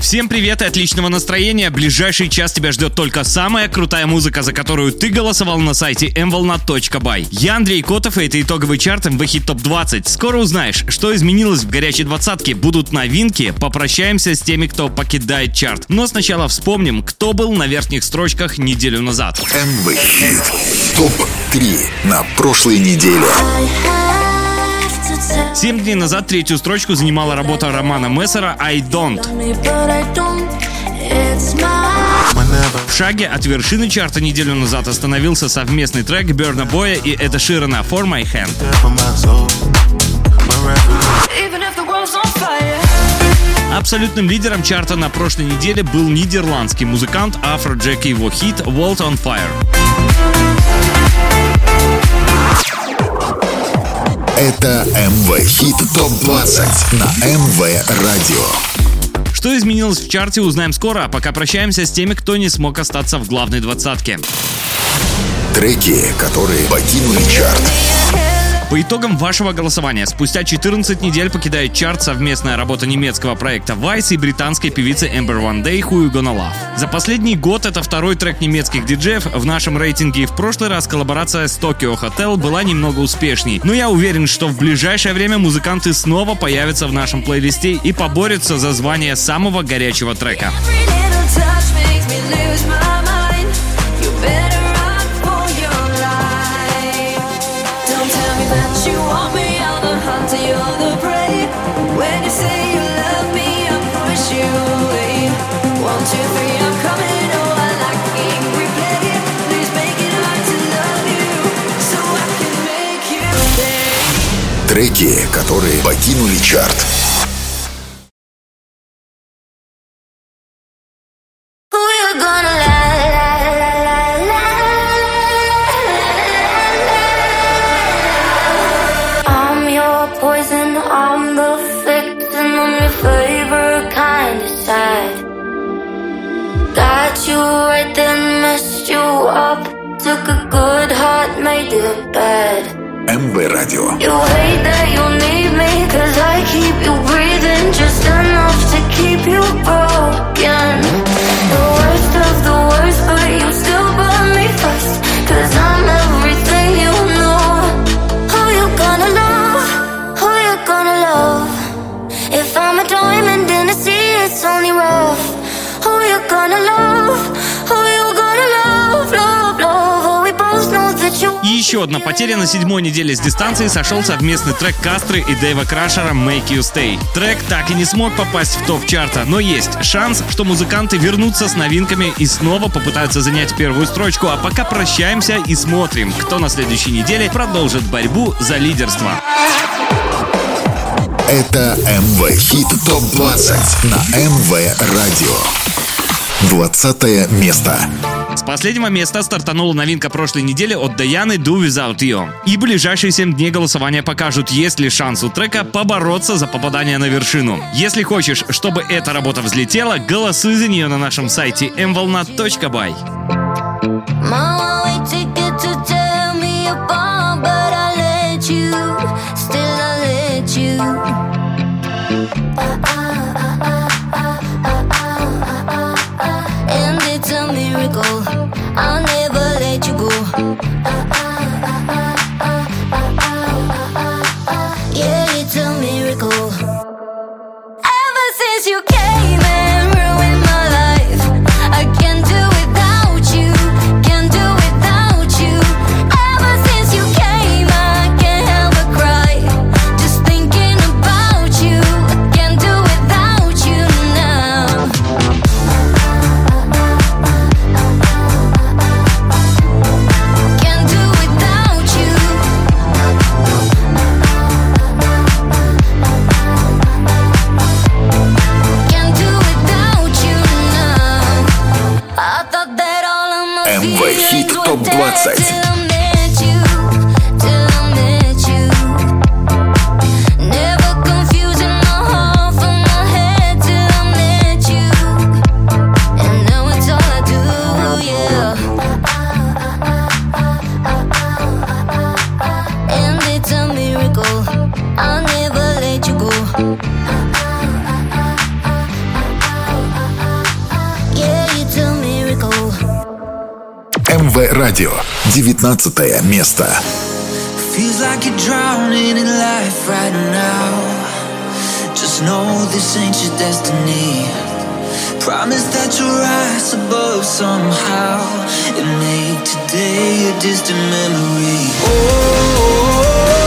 Всем привет и отличного настроения. Ближайший час тебя ждет только самая крутая музыка, за которую ты голосовал на сайте mvolna.by. Я Андрей Котов, и это итоговый чарт МВ Хит Топ 20. Скоро узнаешь, что изменилось в горячей двадцатке. Будут новинки, попрощаемся с теми, кто покидает чарт. Но сначала вспомним, кто был на верхних строчках неделю назад. МВ Хит Топ-3 на прошлой неделе. Семь дней назад третью строчку занимала работа Романа Мессера «I Don't». В шаге от вершины чарта неделю назад остановился совместный трек Берна Боя и Эда Ширана «For My Hand». Абсолютным лидером чарта на прошлой неделе был нидерландский музыкант Афро Джек и его хит «World on Fire». Это МВ Хит ТОП-20 на МВ Радио. Что изменилось в чарте, узнаем скоро, а пока прощаемся с теми, кто не смог остаться в главной двадцатке. Треки, которые покинули чарт. По итогам вашего голосования, спустя 14 недель покидает чарт совместная работа немецкого проекта Vice и британской певицы Amber One Day Who You Gonna Love. За последний год это второй трек немецких диджеев в нашем рейтинге и в прошлый раз коллаборация с Tokyo Hotel была немного успешней. Но я уверен, что в ближайшее время музыканты снова появятся в нашем плейлисте и поборются за звание самого горячего трека. Треки, которые покинули чарт. Took a good heart, made it bad. МВ Радио. Одна потеря на седьмой неделе с дистанции сошел совместный трек Кастры и Дэйва Крашера «Make You Stay». Трек так и не смог попасть в топ чарта, но есть шанс, что музыканты вернутся с новинками и снова попытаются занять первую строчку, а пока прощаемся и смотрим, кто на следующей неделе продолжит борьбу за лидерство. Это МВ Хит ТОП-20 на МВ Радио. 20 место. С последнего места стартанула новинка прошлой недели от Даяны Do Without You. И ближайшие 7 дней голосования покажут, есть ли шанс у трека побороться за попадание на вершину. Если хочешь, чтобы эта работа взлетела, голосуй за нее на нашем сайте mvolna.by. Mama, радио. 19 место. Feels like you're drowning in life right now. Just know this ain't your destiny. Promise that you'll rise above somehow and make today a distant memory. oh. oh, oh, oh.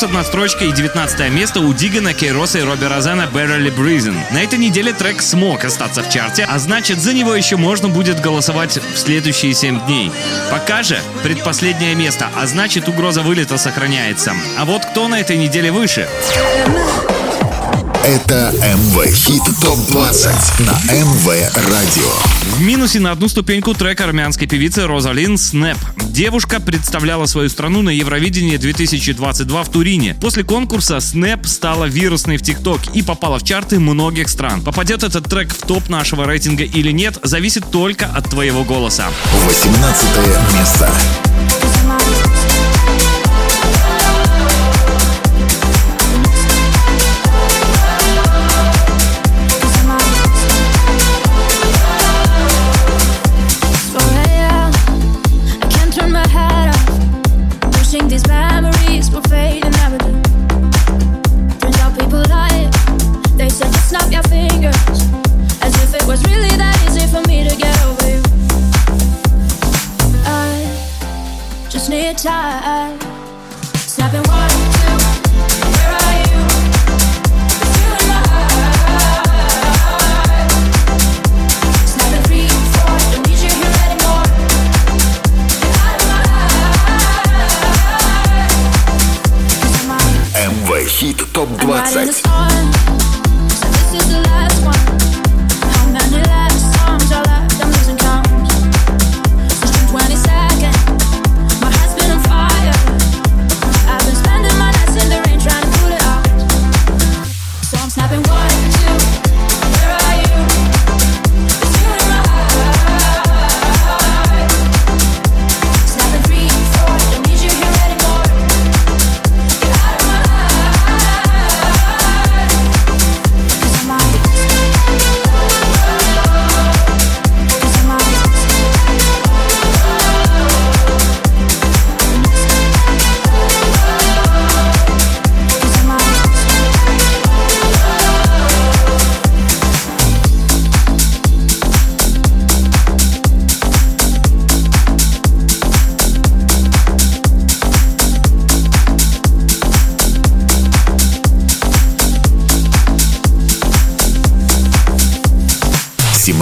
плюс одна строчка и 19 место у Дигана, Кейроса и Робби Розена «Barely Breathing». На этой неделе трек смог остаться в чарте, а значит за него еще можно будет голосовать в следующие 7 дней. Пока же предпоследнее место, а значит угроза вылета сохраняется. А вот кто на этой неделе выше? Это МВ Хит ТОП-20 на МВ Радио. В минусе на одну ступеньку трек армянской певицы Розалин Снэп. Девушка представляла свою страну на Евровидении 2022 в Турине. После конкурса Снэп стала вирусной в ТикТок и попала в чарты многих стран. Попадет этот трек в топ нашего рейтинга или нет, зависит только от твоего голоса. 18 место. Хит ТОП-20.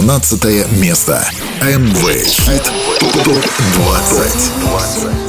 17 место. МВ Хит ТОП-20.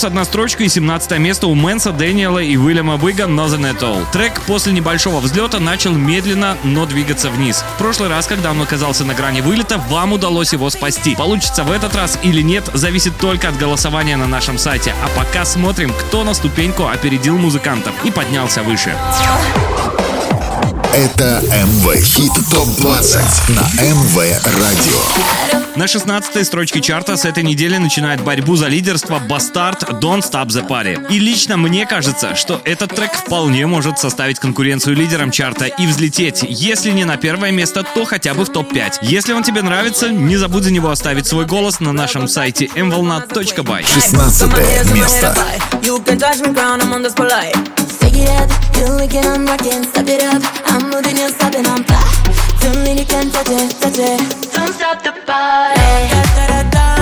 Минус одна строчка и 17 место у Мэнса, Дэниела и Уильяма Бига Nothing at All. Трек после небольшого взлета начал медленно, но двигаться вниз. В прошлый раз, когда он оказался на грани вылета, вам удалось его спасти. Получится в этот раз или нет, зависит только от голосования на нашем сайте. А пока смотрим, кто на ступеньку опередил музыкантов и поднялся выше. Это МВ Хит ТОП-20 на МВ Радио. На 16 строчке чарта с этой недели начинает борьбу за лидерство Бастард Don't Stop the Party. И лично мне кажется, что этот трек вполне может составить конкуренцию лидерам чарта и взлететь, если не на первое место, то хотя бы в топ-5. Если он тебе нравится, не забудь за него оставить свой голос на нашем сайте mvolna.by. 16 место. it up. You're I'm rocking, stop it up. I'm moving, you're stopping, I'm back. Feeling you can't touch it, touch it. Don't stop the party. Da, da, da,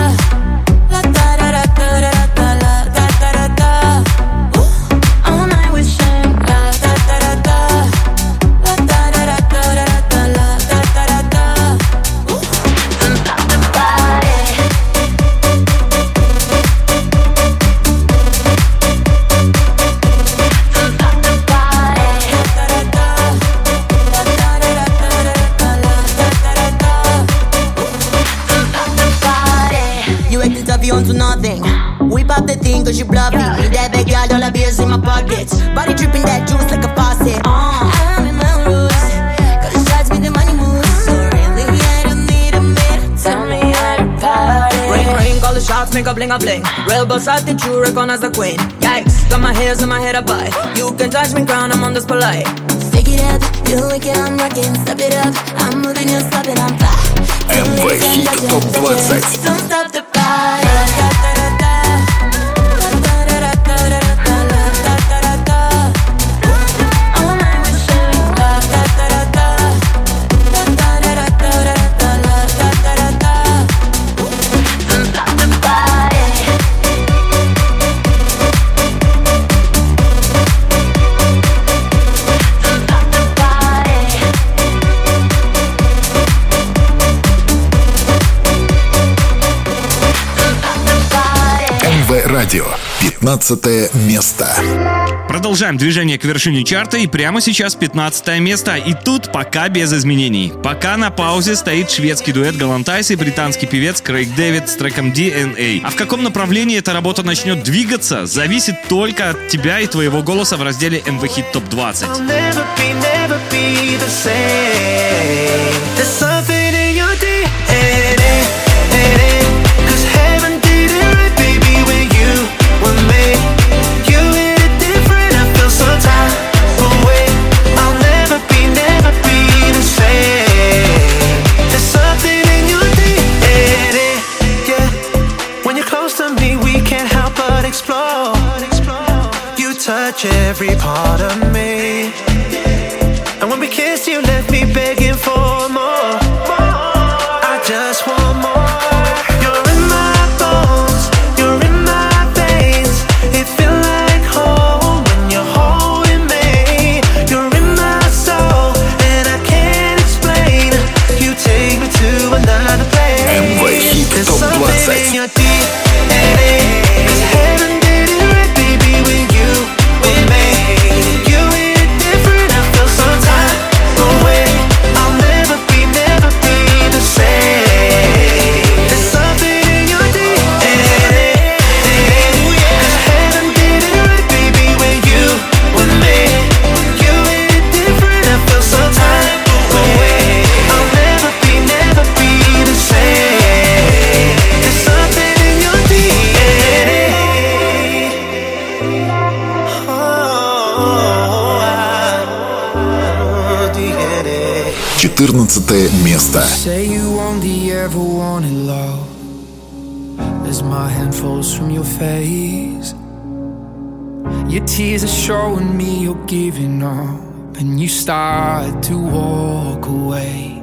cause you bluffing. Me that big girl, all the beers in my pockets. Body dripping that juice like a faucet. Uh. I'm in my rules. Cause the shots with the money moves. So really, I don't need a minute. Tell me how to party. Ring ring, all the shots make a bling a bling. Real boss attitude, you recognize the queen. Yikes, got my hairs in my head up high. You can touch me crown, I'm on the spotlight. Stick it up, you wicked, I'm rocking, step it up. I'm moving, you're stopping, I'm fly. МВ Хит ТОП-20. 15 место. Продолжаем движение к вершине чарта и прямо сейчас 15 место. И тут пока без изменений. Пока на паузе стоит шведский дуэт Галантайс и британский певец Крейг Дэвид с треком DNA. А в каком направлении эта работа начнет двигаться, зависит только от тебя и твоего голоса в разделе MV Hit Top 20. I'll never be, never be the same. There's autumn место. Say you only ever wanted love As my hand falls from your face Your tears are showing me you're giving up, and you start to walk away.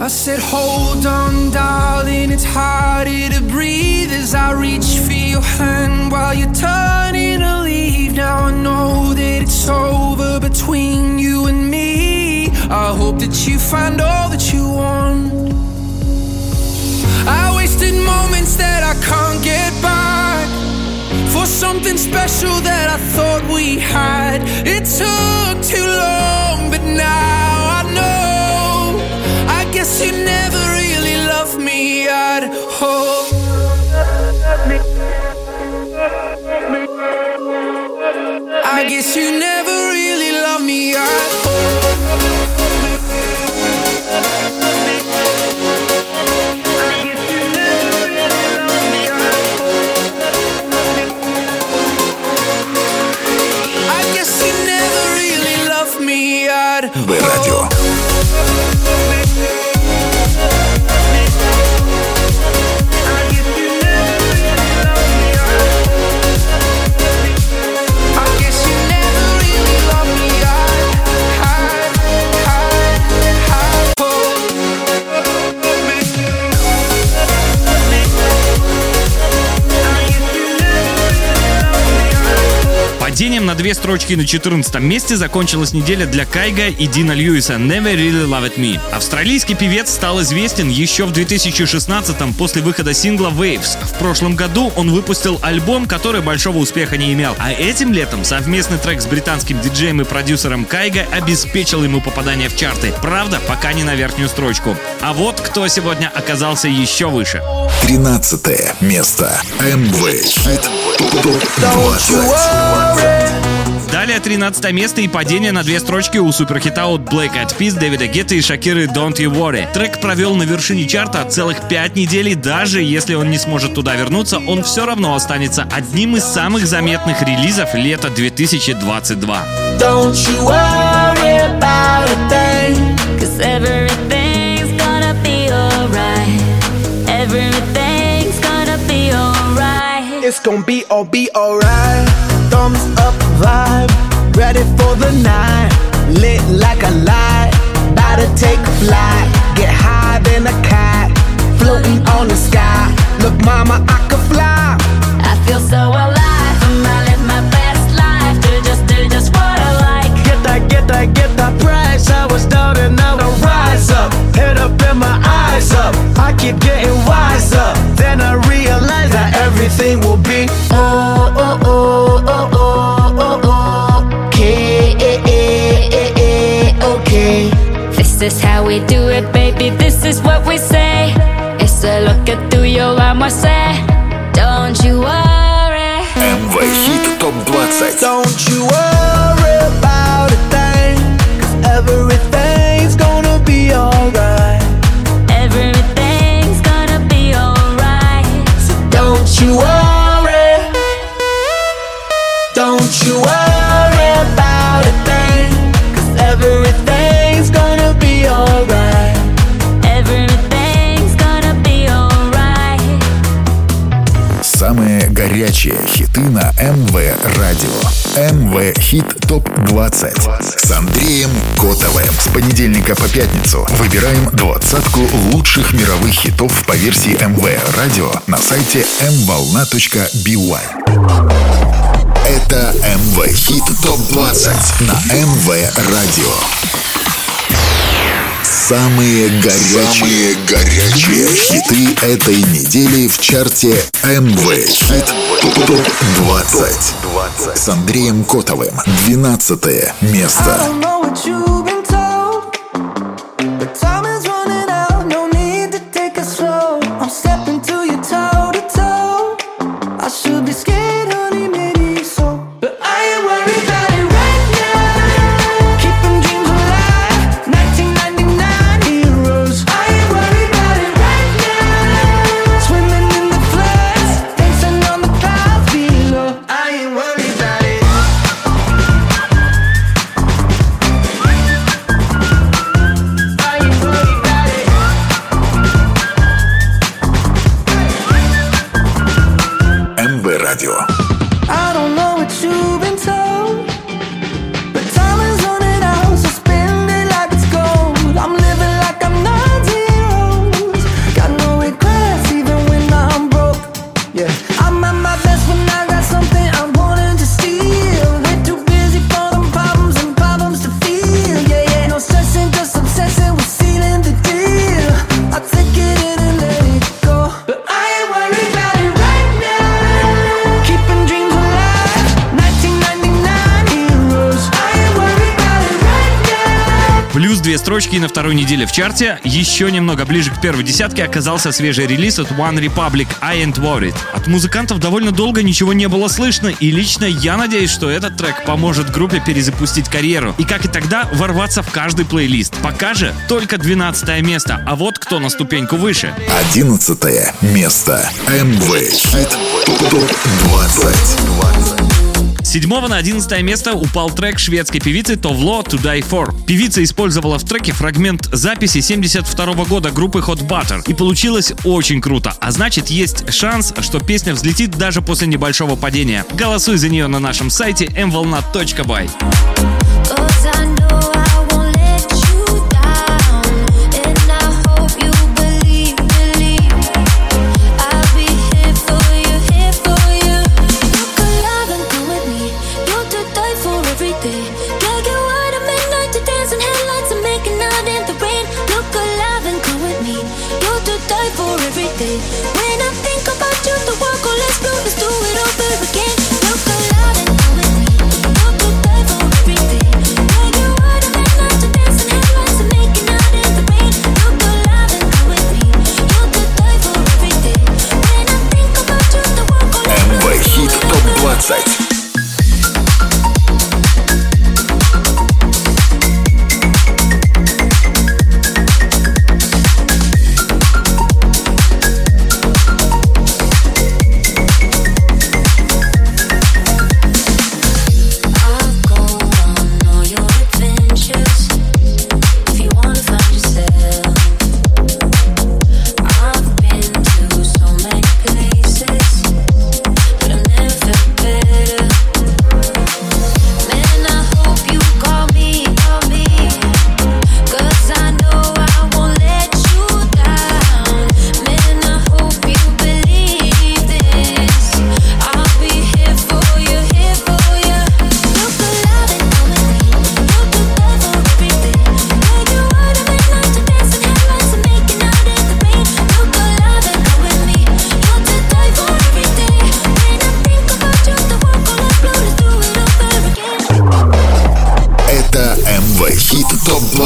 I said, Hold on, darling, it's harder to breathe as I reach for your hand while you're turning to leave. Now I know that it's over between you and me. I hope that you find all that you want. I wasted moments that I can't get back for something special that I thought we had. It took too long, but now I know. I guess you never really loved me at all. I guess you never really loved me. Радио. Падением на две строчки на 14 месте закончилась неделя для Кайга и Дина Льюиса «Never Really Loved Me». Австралийский певец стал известен еще в 2016-м после выхода сингла «Waves». В прошлом году он выпустил альбом, который большого успеха не имел. А этим летом совместный трек с британским диджеем и продюсером Кайга обеспечил ему попадание в чарты. Правда, пока не на верхнюю строчку. А вот кто сегодня оказался еще выше. 13 место. Хит ТОП-20. Далее 13 место и падение на две строчки у суперхита от Black Eyed Peas, Дэвида Гетта и Шакиры Don't You Worry. Трек провел на вершине чарта целых 5 недель, и даже если он не сможет туда вернуться, он все равно останется одним из самых заметных релизов лета 2022. Don't you worry about a thing. Cause everything's gonna be alright. Everything's gonna be alright. It's gonna be all be alright. Thumbs up vibe, ready for the night. Lit like a light, about to take a flight. Get high than a cat, floating on the sky. Look, mama, I could fly. I feel so alive. ТОП-20 с Андреем Котовым. С понедельника по пятницу выбираем двадцатку лучших мировых хитов по версии МВ Радио на сайте mvolna.by. Это МВ Хит ТОП-20 на МВ Радио. Самые горячие, Самые горячие хиты этой недели в чарте МВ Хит ТОП-20 с Андреем Котовым. 12 место. don't know what you've той неделе в чарте еще немного ближе к первой десятке оказался свежий релиз от One Republic I Ain't Worried. От музыкантов довольно долго ничего не было слышно, и лично я надеюсь, что этот трек поможет группе перезапустить карьеру и, как и тогда, ворваться в каждый плейлист. Пока же только 12 место, а вот кто на ступеньку выше. 11 место. MV. Топ 20. 20 седьмого на одиннадцатое место упал трек шведской певицы Товло «To Die For». Певица использовала в треке фрагмент записи 72 года группы Hot Butter. И получилось очень круто. А значит, есть шанс, что песня взлетит даже после небольшого падения. Голосуй за нее на нашем сайте mvolna.by.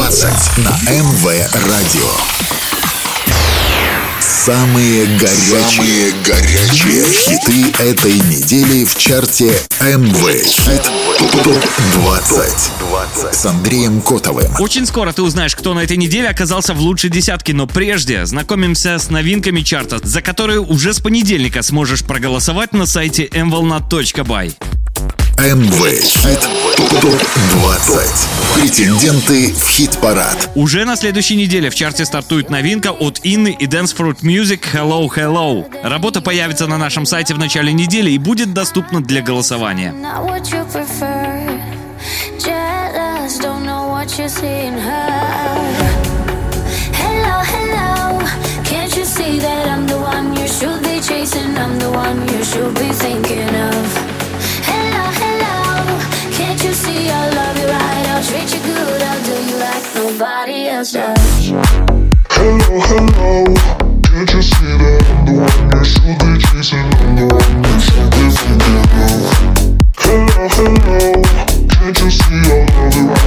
17 на МВ Радио. Самые горячие, Самые горячие хиты этой недели в чарте МВ Хит Топ 20 с Андреем Котовым. Очень скоро ты узнаешь, кто на этой неделе оказался в лучшей десятке, но прежде знакомимся с новинками чарта, за которые уже с понедельника сможешь проголосовать на сайте mvolna.by. МВ Хит ТОП 20. Претенденты в хит-парад. Уже на следующей неделе в чарте стартует новинка от Инны и Dance Fruit Music Hello Hello. Работа появится на нашем сайте в начале недели и будет доступна для голосования. See that the one you should be chasing? I'm the one you should be thinking of. Hello, hello. Can't you see that I'm the one you should be chasing? I'm the one you should be thinking of. Hello, hello. Can't you see I love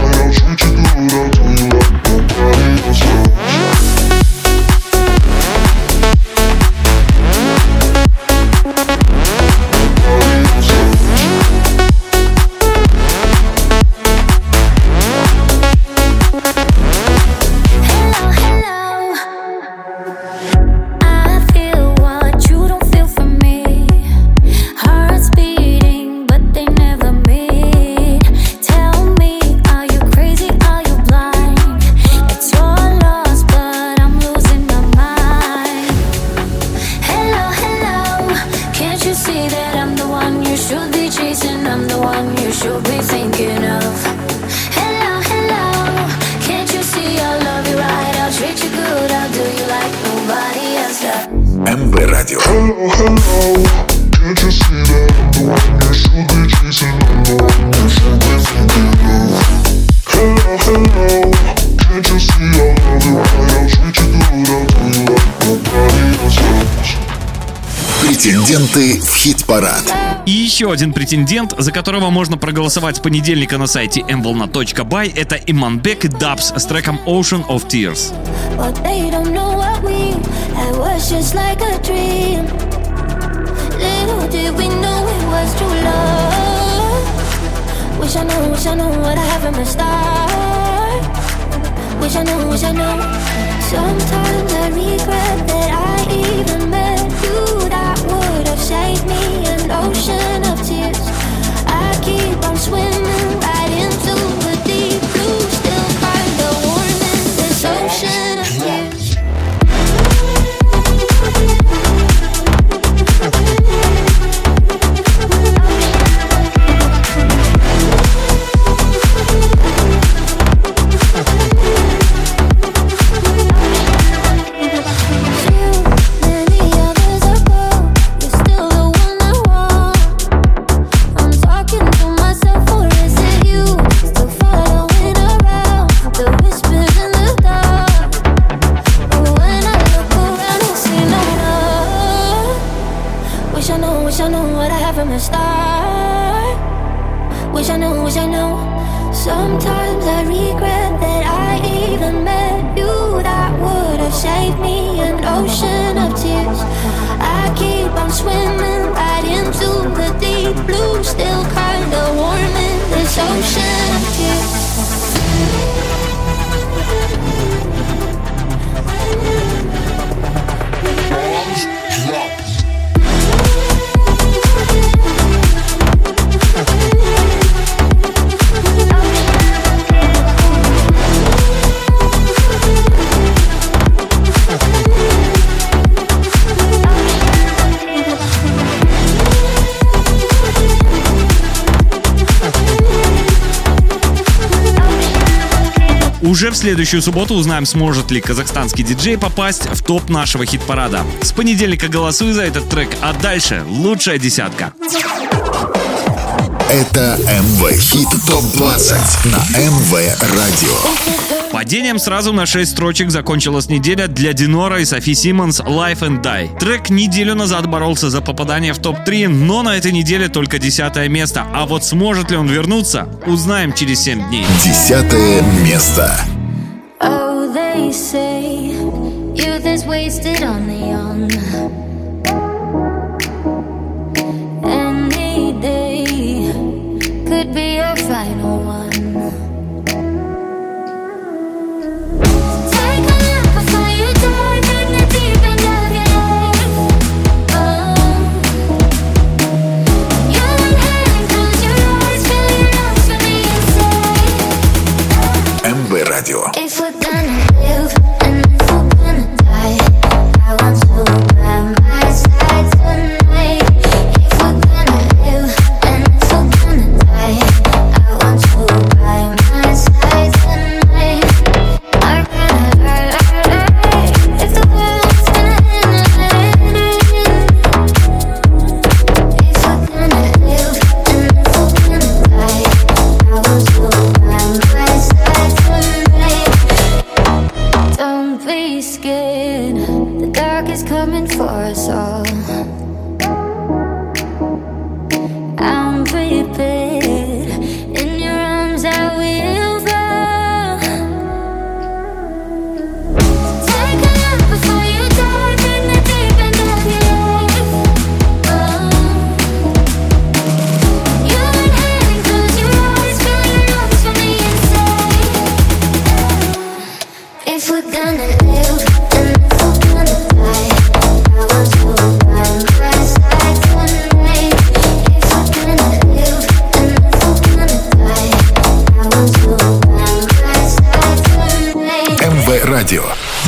Еще один претендент, за которого можно проголосовать с понедельника на сайте mvolna.by, это Иманбек и Дабс с треком Ocean of Tears. Wish I knew, wish I knew what I have from the start. Wish I knew, wish I knew. Sometimes I regret that I even met you. That would have saved me an ocean. следующую субботу узнаем, сможет ли казахстанский диджей попасть в топ нашего хит-парада. С понедельника голосуй за этот трек, а дальше лучшая десятка. Это МВ Хит Топ 20 на МВ Радио. Падением сразу на 6 строчек закончилась неделя для Динора и Софи Симмонс «Life and Die». Трек неделю назад боролся за попадание в топ-3, но на этой неделе только десятое место. А вот сможет ли он вернуться, узнаем через 7 дней. Десятое место. always say youth is wasted on the young. Any day could be your final.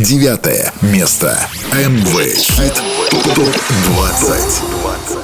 Девятое место. МВ. Хит ТОП-20.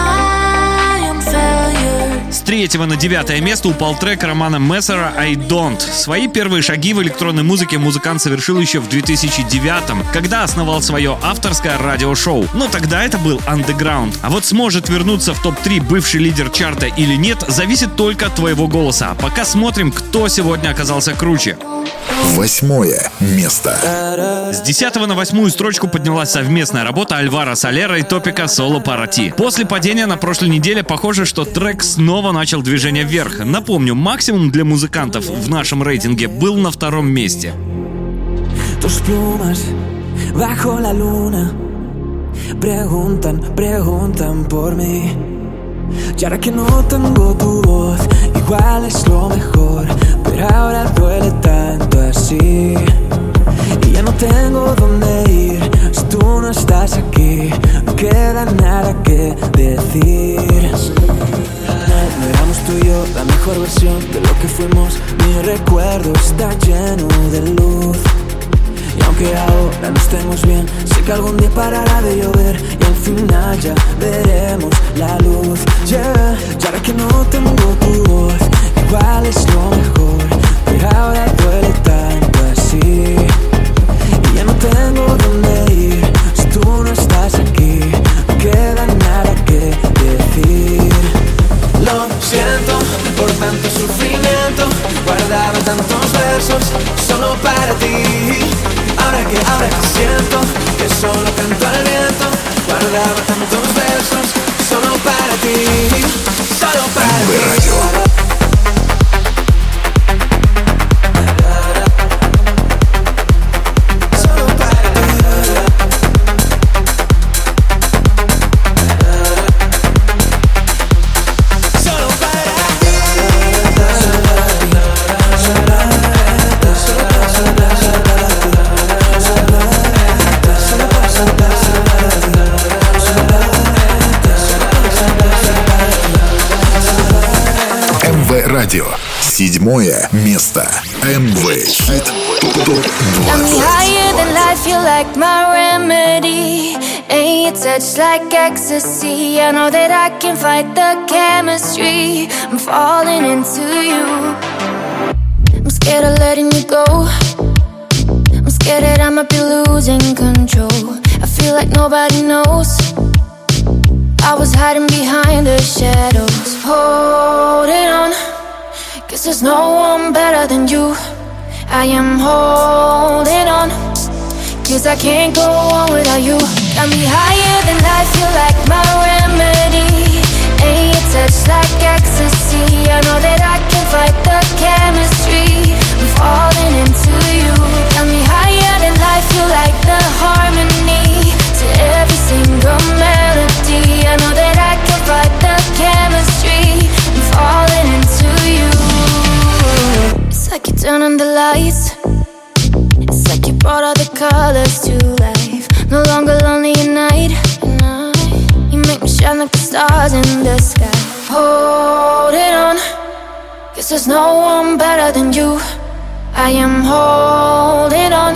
третьего на девятое место упал трек Романа Мессера «I Don't». Свои первые шаги в электронной музыке музыкант совершил еще в 2009 когда основал свое авторское радиошоу. Но тогда это был андеграунд. А вот сможет вернуться в топ-3 бывший лидер чарта или нет, зависит только от твоего голоса. А пока смотрим, кто сегодня оказался круче. Восьмое место. С 10 на восьмую строчку поднялась совместная работа Альвара Солера и Топика Соло Парати. После падения на прошлой неделе похоже, что трек снова начал начал движение вверх. Напомню, максимум для музыкантов в нашем рейтинге был на втором месте. Preguntan, preguntan por mí. Y ahora que no tengo tu voz, Igual es lo mejor, pero ahora duele tanto así. Y ya no tengo dónde ir si tú no estás aquí. No queda nada que decir. No éramos tú y yo la mejor versión de lo que fuimos. Mi recuerdo está lleno de luz. Y aunque ahora no estemos bien, sé que algún día parará de llover y al final ya veremos la luz. can't go holding on.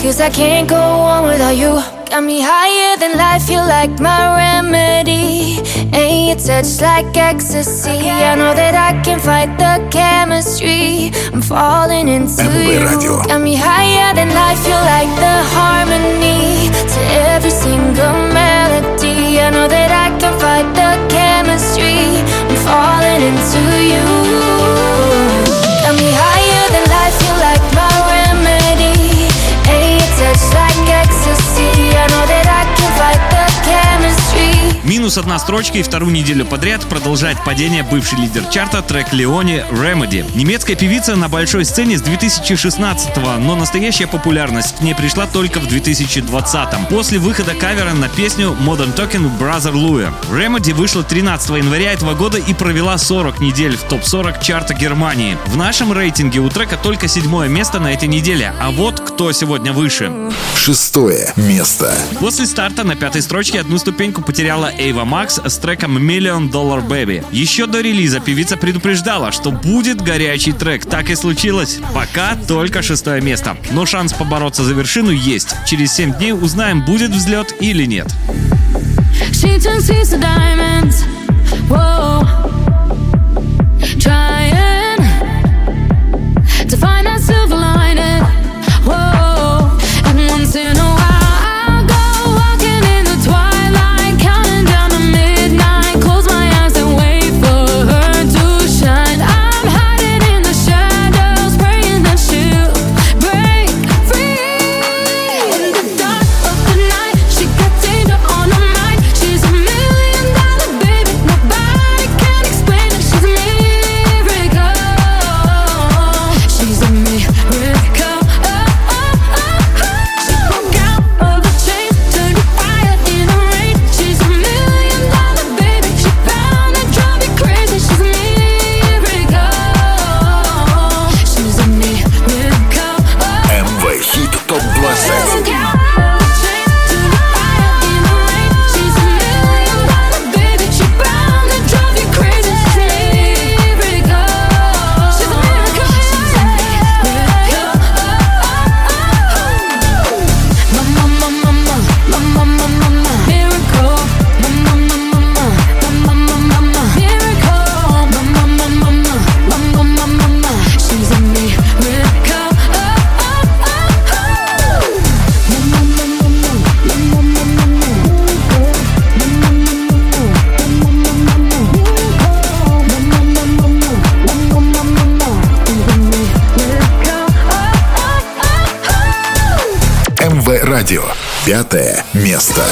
Cause I can't go on without you. Got me higher than life, you like my remedy. And your touch like ecstasy. I know that I can fight the chemistry. I'm falling into you. Got me higher than life, you like the harmony to every single melody. I know that I can fight the chemistry. I'm falling into you. Got me higher. Минус одна строчка и вторую неделю подряд продолжает падение бывший лидер чарта трек Леони Remedy. Немецкая певица на большой сцене с 2016 но настоящая популярность к ней пришла только в 2020 после выхода кавера на песню Modern Talking Brother Louie. Remedy вышла 13 января этого года и провела 40 недель в топ-40 чарта Германии. В нашем рейтинге у трека только седьмое место на этой неделе, а вот кто сегодня выше. Шестое место. После старта на пятой строчке одну ступеньку потеряла Эйва Макс с треком Million Dollar Baby. Еще до релиза певица предупреждала, что будет горячий трек. Так и случилось. Пока только шестое место. Но шанс побороться за вершину есть. Через 7 дней узнаем, будет взлет или нет. She turns diamonds. Whoa. Пятое место.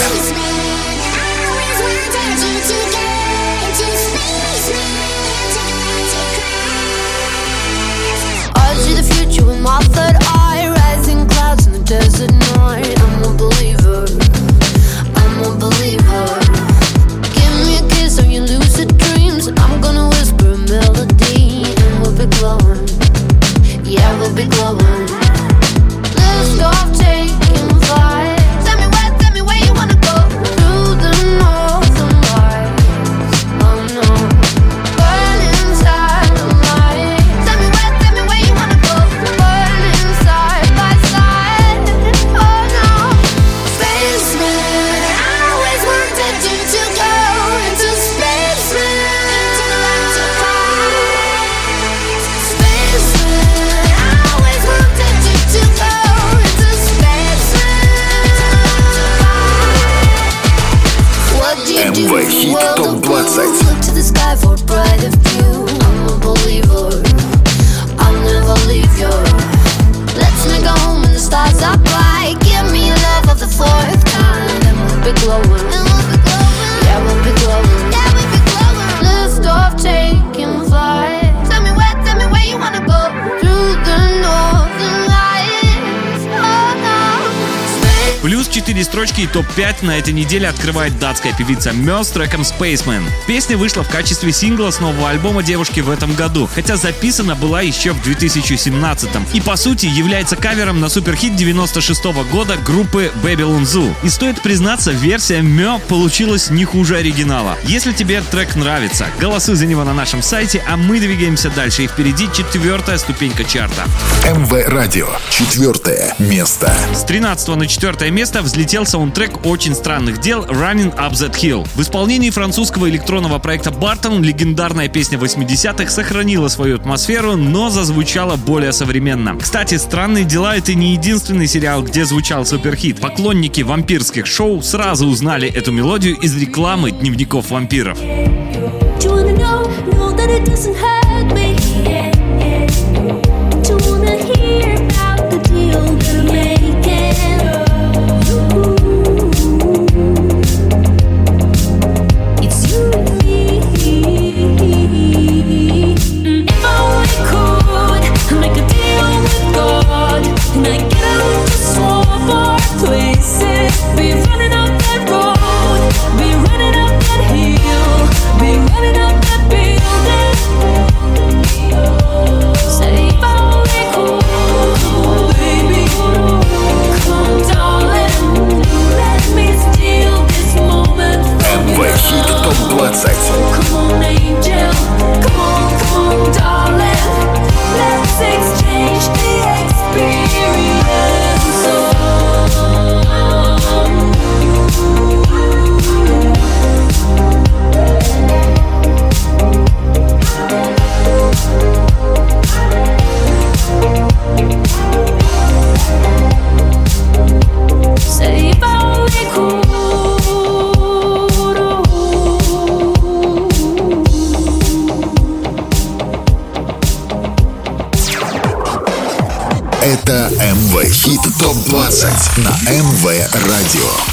Строчки и топ-5 на этой неделе открывает датская певица Мё с треком Spaceman. Песня вышла в качестве сингла с нового альбома девушки в этом году, хотя записана была еще в 2017 и по сути является кавером на суперхит 96 года группы Babylon Zoo. И стоит признаться, версия Мё получилась не хуже оригинала. Если тебе трек нравится, голосуй за него на нашем сайте, а мы двигаемся дальше. И впереди четвертая ступенька чарта. МВ Радио. Четвертое место. С 13 на 4 место взлетел саундтрек «Очень странных дел» «Running Up That Hill». В исполнении французского электронного проекта «Бартон» легендарная песня 80-х сохранила свою атмосферу, но зазвучала более современно. Кстати, «Странные дела» — это не единственный сериал, где звучал суперхит. Поклонники вампирских шоу сразу узнали эту мелодию из рекламы дневников вампиров. Do you wanna know, know that it doesn't hurt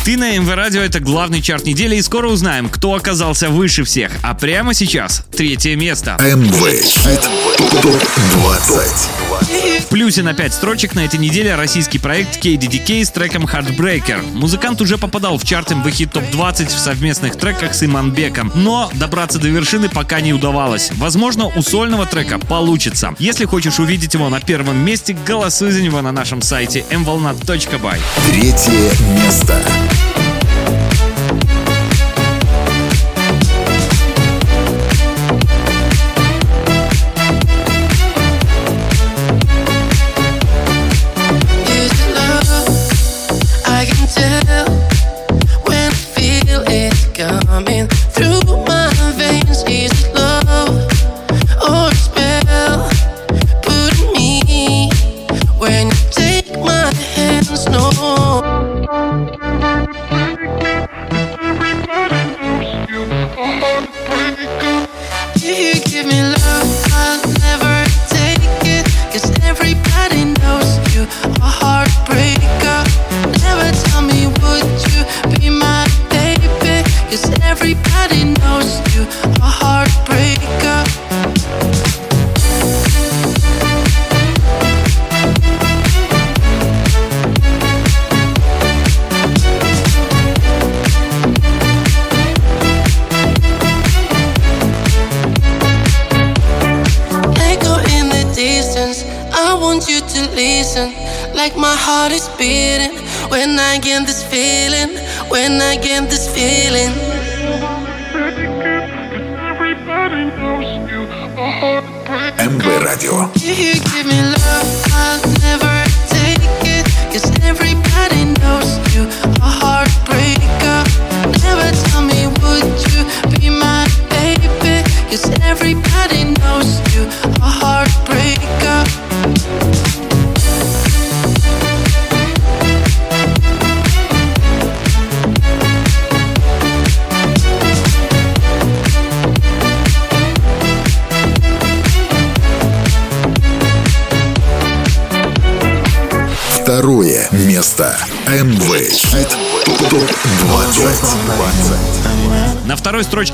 Ты на МВ Радио это главный чарт недели и скоро узнаем, кто оказался выше всех. А прямо сейчас третье место. МВ Хит ТОП-20. В плюсе на 5 строчек на этой неделе российский проект KDDK с треком Heartbreaker. Музыкант уже попадал в чарт МВ Хит ТОП-20 в совместных треках с Иманбеком, но добраться до вершины пока не удавалось. Возможно, у сольного трека получится. Если хочешь увидеть его на первом месте, голосуй за него на нашем сайте mvolna.by. Третье место.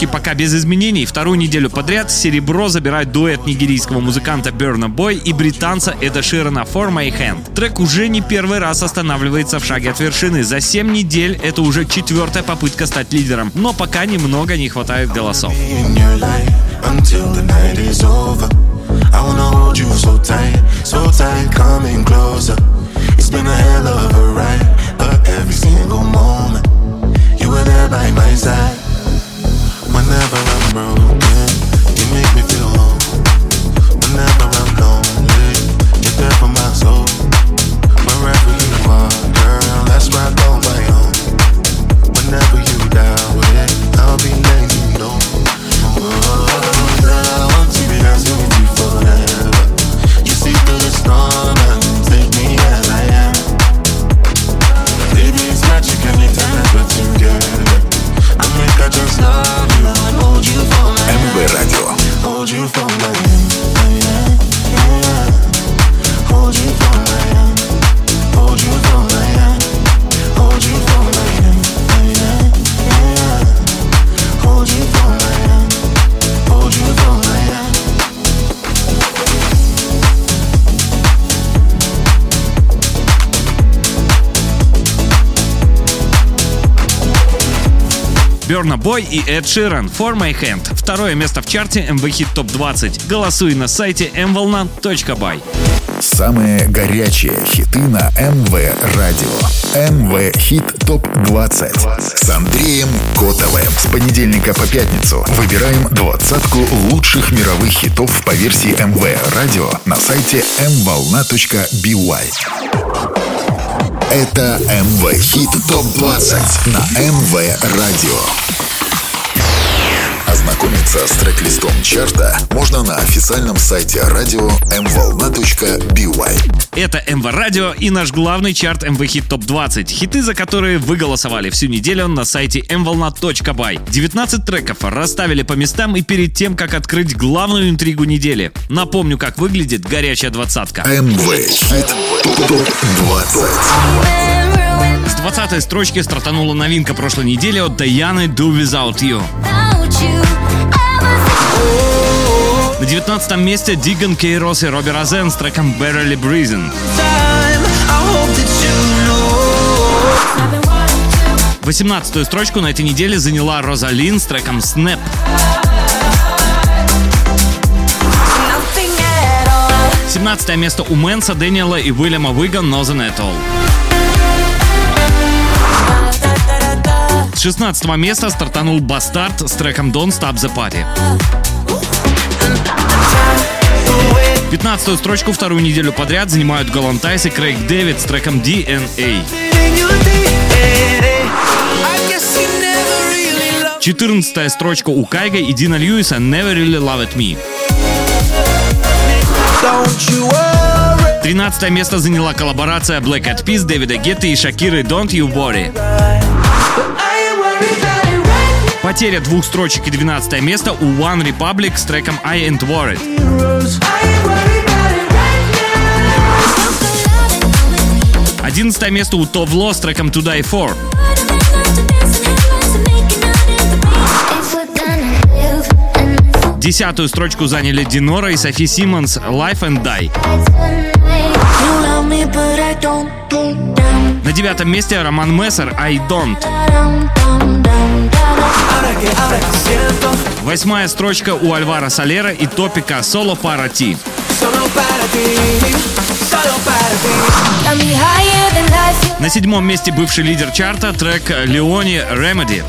Строчке пока без изменений. Вторую неделю подряд серебро забирает дуэт нигерийского музыканта Burna Boy и британца Эда Ширана For My Hand. Трек уже не первый раз останавливается в шаге от вершины. За 7 недель это уже четвертая попытка стать лидером. Но пока немного не хватает голосов. every single moment you were there by my side. Whenever I'm broken, you make me feel whole. Whenever I'm lonely, you're there for my soul. Wherever you are, girl, that's where I my own. Whenever Burna Boy и Эд Ширан For My Hand. Второе место в чарте MV Hit Top 20. Голосуй на сайте mvolna.by. Самые горячие хиты на МВ Радио. МВ Хит Топ 20 с Андреем Котовым. С понедельника по пятницу выбираем двадцатку лучших мировых хитов по версии МВ Радио на сайте mvolna.by. Это МВ Хит Топ 20 на МВ Радио. Ознакомиться с трек-листом чарта можно на официальном сайте радио mvolna.by. Это МВ Радио и наш главный чарт МВ Хит Топ 20. Хиты, за которые вы голосовали всю неделю на сайте mvolna.by. 19 треков расставили по местам и перед тем, как открыть главную интригу недели. Напомню, как выглядит горячая двадцатка. МВ Хит Топ 20. С 20 строчки стартанула новинка прошлой недели от Даяны Do Without You. На 19 месте Диган Кейрос и Робби Розен с треком Barely Breathing. 18 строчку на этой неделе заняла Розалин с треком Snap. 17 место у Мэнса, Дэниела и Уильяма Уиган Nothing At All. С 16 места стартанул Бастард с треком Don't Stop The Party. 15 строчку вторую неделю подряд занимают Голлантайс и Крейг Дэвид с треком DNA. 14 строчка у Кайга и Дина Льюиса Never Really Loved Me. 13 место заняла коллаборация Black Eyed Peas, Дэвида Гетты и Шакиры Don't You Worry. Потеря двух строчек и 12 место у One Republic с треком I Ain't Worried. 11 место у Товло с треком To Die For. Десятую строчку заняли Динора и Софи Симмонс Life and Die. На девятом месте Роман Мессер I Don't. Восьмая строчка у Альвара Солера и Топика Соло Пара Ти. На седьмом месте бывший лидер чарта трек Леони Remedy.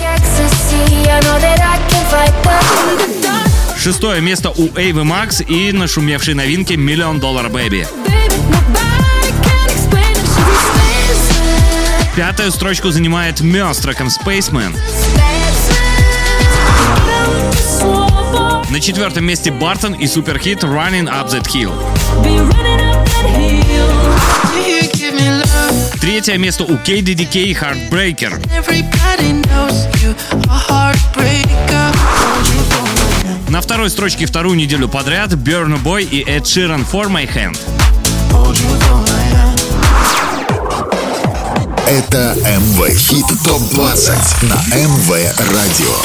Шестое место у Эйвы Макс и нашумевшей новинки Миллион Доллар Бэби. Пятую строчку занимает Мёс треком Spaceman. На четвертом месте Бартон и суперхит Running Up That Hill. Третье место у KDDK Heartbreaker. На второй строчке вторую неделю подряд Burna Boy и Ed Sheeran For My Hand. Это МВ Хит Топ 20 на МВ Радио.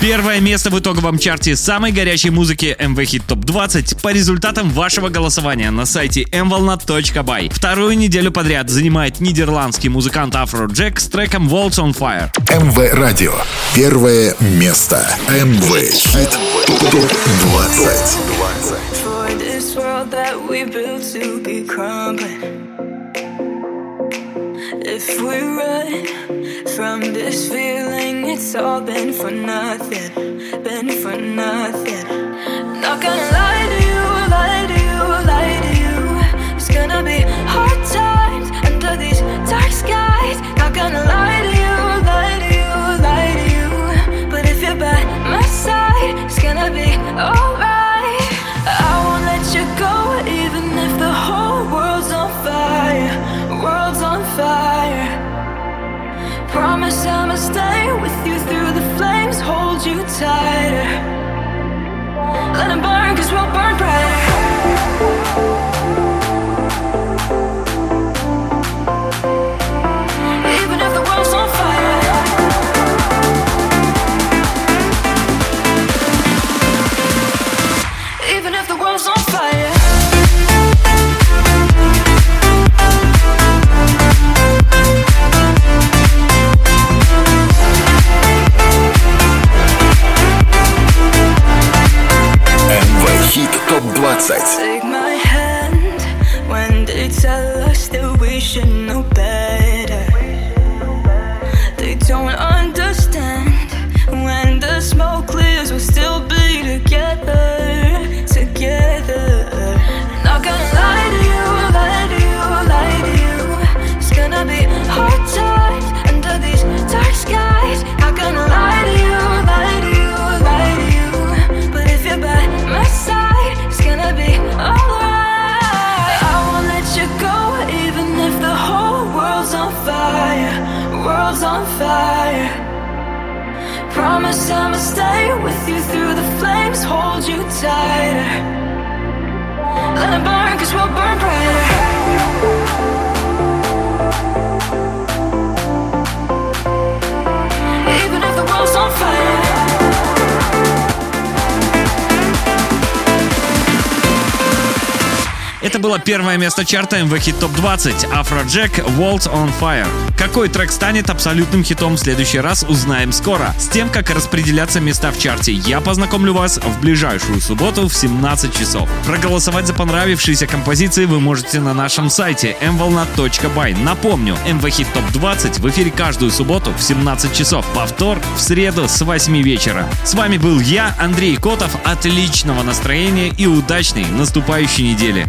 Первое место в итоговом чарте самой горячей музыки MV Hit Top 20 по результатам вашего голосования на сайте mvolna.by. Вторую неделю подряд занимает нидерландский музыкант Afro Jack с треком Walls on Fire. МВ Радио. Первое место. МВ Хит Топ 20. If we run from this feeling, it's all been for nothing. Been for nothing. Not gonna tighter. Let 'em burn, cause we'll burn brighter. Хит ТОП-20 Promise I'ma stay with you through the flames, hold you tighter. Let 'em burn, cause we'll burn brighter. Это было первое место чарта MV Hit Top 20 Afrojack Waltz on Fire. Какой трек станет абсолютным хитом в следующий раз, узнаем скоро. С тем, как распределяться места в чарте, я познакомлю вас в ближайшую субботу в 17 часов. Проголосовать за понравившиеся композиции вы можете на нашем сайте mvolna.by. Напомню, MV Hit Top 20 в эфире каждую субботу в 17 часов. Повтор в среду с 8 вечера. С вами был я, Андрей Котов. Отличного настроения и удачной наступающей недели.